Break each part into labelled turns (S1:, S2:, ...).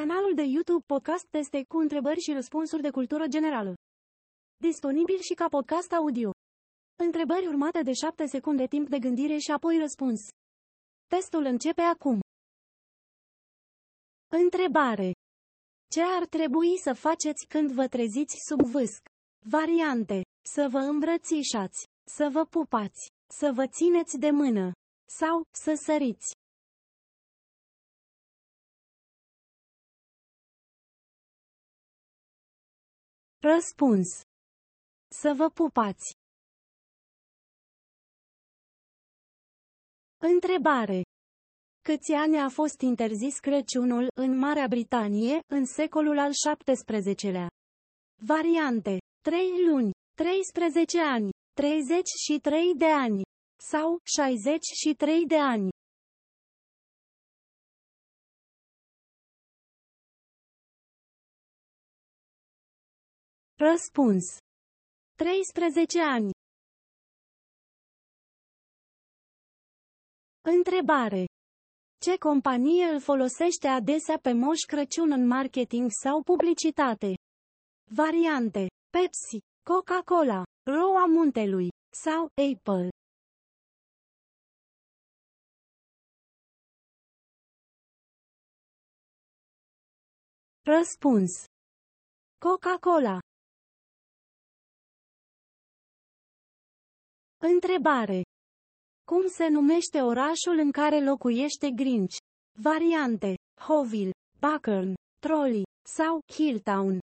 S1: Canalul de YouTube Podcast Teste cu întrebări și răspunsuri de cultură generală. Disponibil și ca podcast audio. Întrebări urmate de 7 secunde timp de gândire și apoi răspuns. Testul începe acum. Întrebare. Ce ar trebui să faceți când vă treziți sub vâsc? Variante. Să vă îmbrățișați, să vă pupați, să vă țineți de mână sau să săriți. Răspuns. Să vă pupați. Întrebare. Câți ani a fost interzis Crăciunul în Marea Britanie în secolul al XVII-lea? Variante. 3 luni, 13 ani, 33 de ani sau 63 de ani. Răspuns. 13 ani. Întrebare. Ce companie îl folosește adesea pe Moș Crăciun în marketing sau publicitate? Variante. Pepsi, Coca-Cola, Roa Muntelui sau Apple. Răspuns. Coca-Cola. Întrebare. Cum se numește orașul în care locuiește Grinch? Variante. Hoville, Buckern, Trolley sau Hilltown.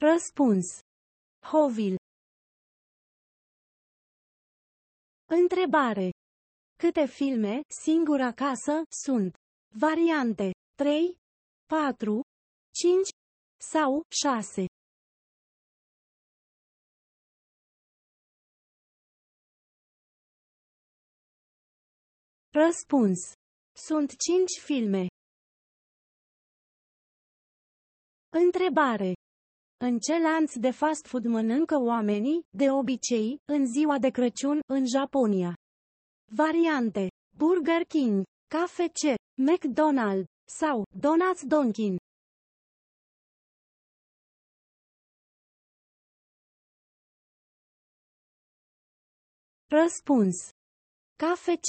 S1: Răspuns. Hoville. Întrebare. Câte filme, singura casă, sunt? Variante. 3, 4, 5 sau 6. Răspuns. Sunt 5 filme. Întrebare. În ce lanț de fast food mănâncă oamenii, de obicei, în ziua de Crăciun, în Japonia? Variante. Burger King, KFC, McDonald's sau Donuts Donkin. Răspuns. KFC.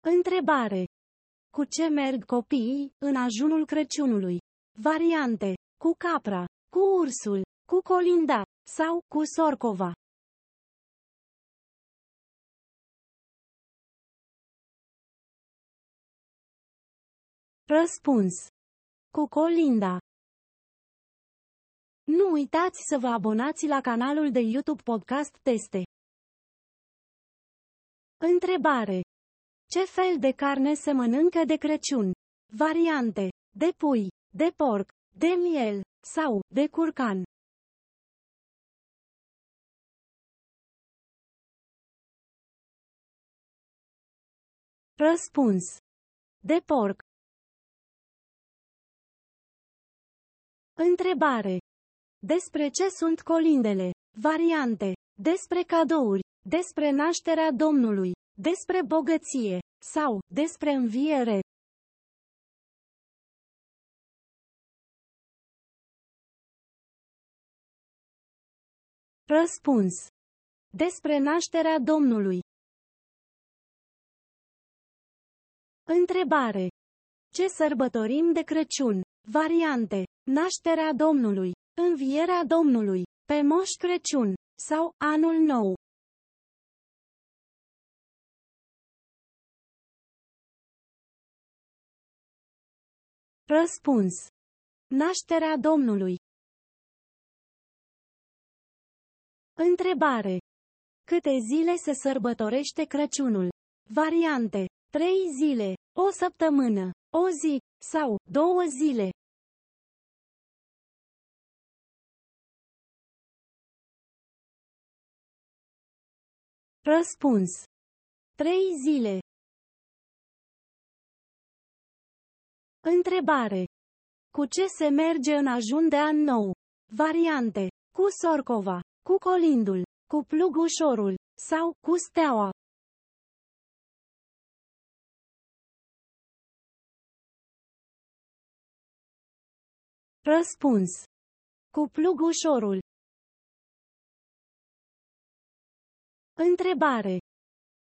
S1: Întrebare. Cu ce merg copiii în ajunul Crăciunului? Variante. Cu capra, cu ursul, cu colinda sau cu sorcova. Răspuns. Cu colinda. Nu uitați să vă abonați la canalul de YouTube Podcast Teste. Întrebare. Ce fel de carne se mănâncă de Crăciun? Variante. De pui, de porc, de miel sau de curcan. Răspuns. De porc. Întrebare. Despre ce sunt colindele? Variante. Despre cadouri. Despre nașterea Domnului. Despre bogăție. Sau, despre înviere. Răspuns. Despre nașterea Domnului. Întrebare. Ce sărbătorim de Crăciun? Variante. Nașterea Domnului. Învierea Domnului, pe Moș Crăciun, sau Anul Nou. Răspuns. Nașterea Domnului. Întrebare. Câte zile se sărbătorește Crăciunul? Variante. 3 zile, o săptămână, o zi sau două zile. Răspuns. Trei zile. Întrebare. Cu ce se merge în ajun de an nou? Variante. Cu sorcova, cu colindul, cu plugușorul sau cu steaua. Răspuns. Cu plugușorul. Întrebare.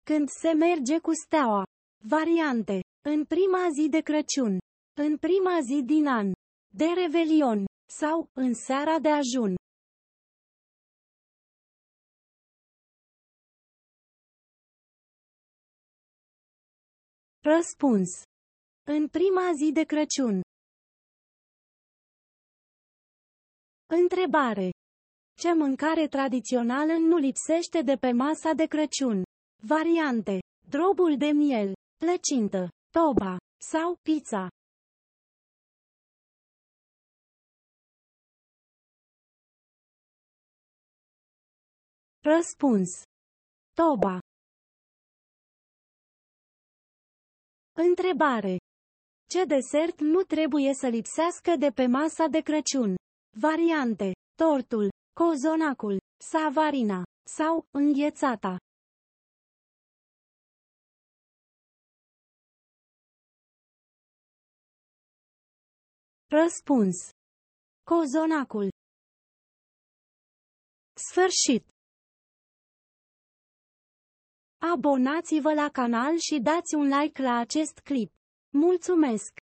S1: Când se merge cu steaua? Variante. În prima zi de Crăciun. În prima zi din an. De Revelion. Sau în seara de ajun. Răspuns. În prima zi de Crăciun. Întrebare. Ce mâncare tradițională nu lipsește de pe masa de Crăciun? Variante. Drobul de miel, plăcintă, toba sau pizza. Răspuns. Toba. Întrebare. Ce desert nu trebuie să lipsească de pe masa de Crăciun? Variante. Tortul, cozonacul, savarina sau înghețata. Răspuns. Cozonacul. Sfârșit. Abonați-vă la canal și dați un like la acest clip. Mulțumesc!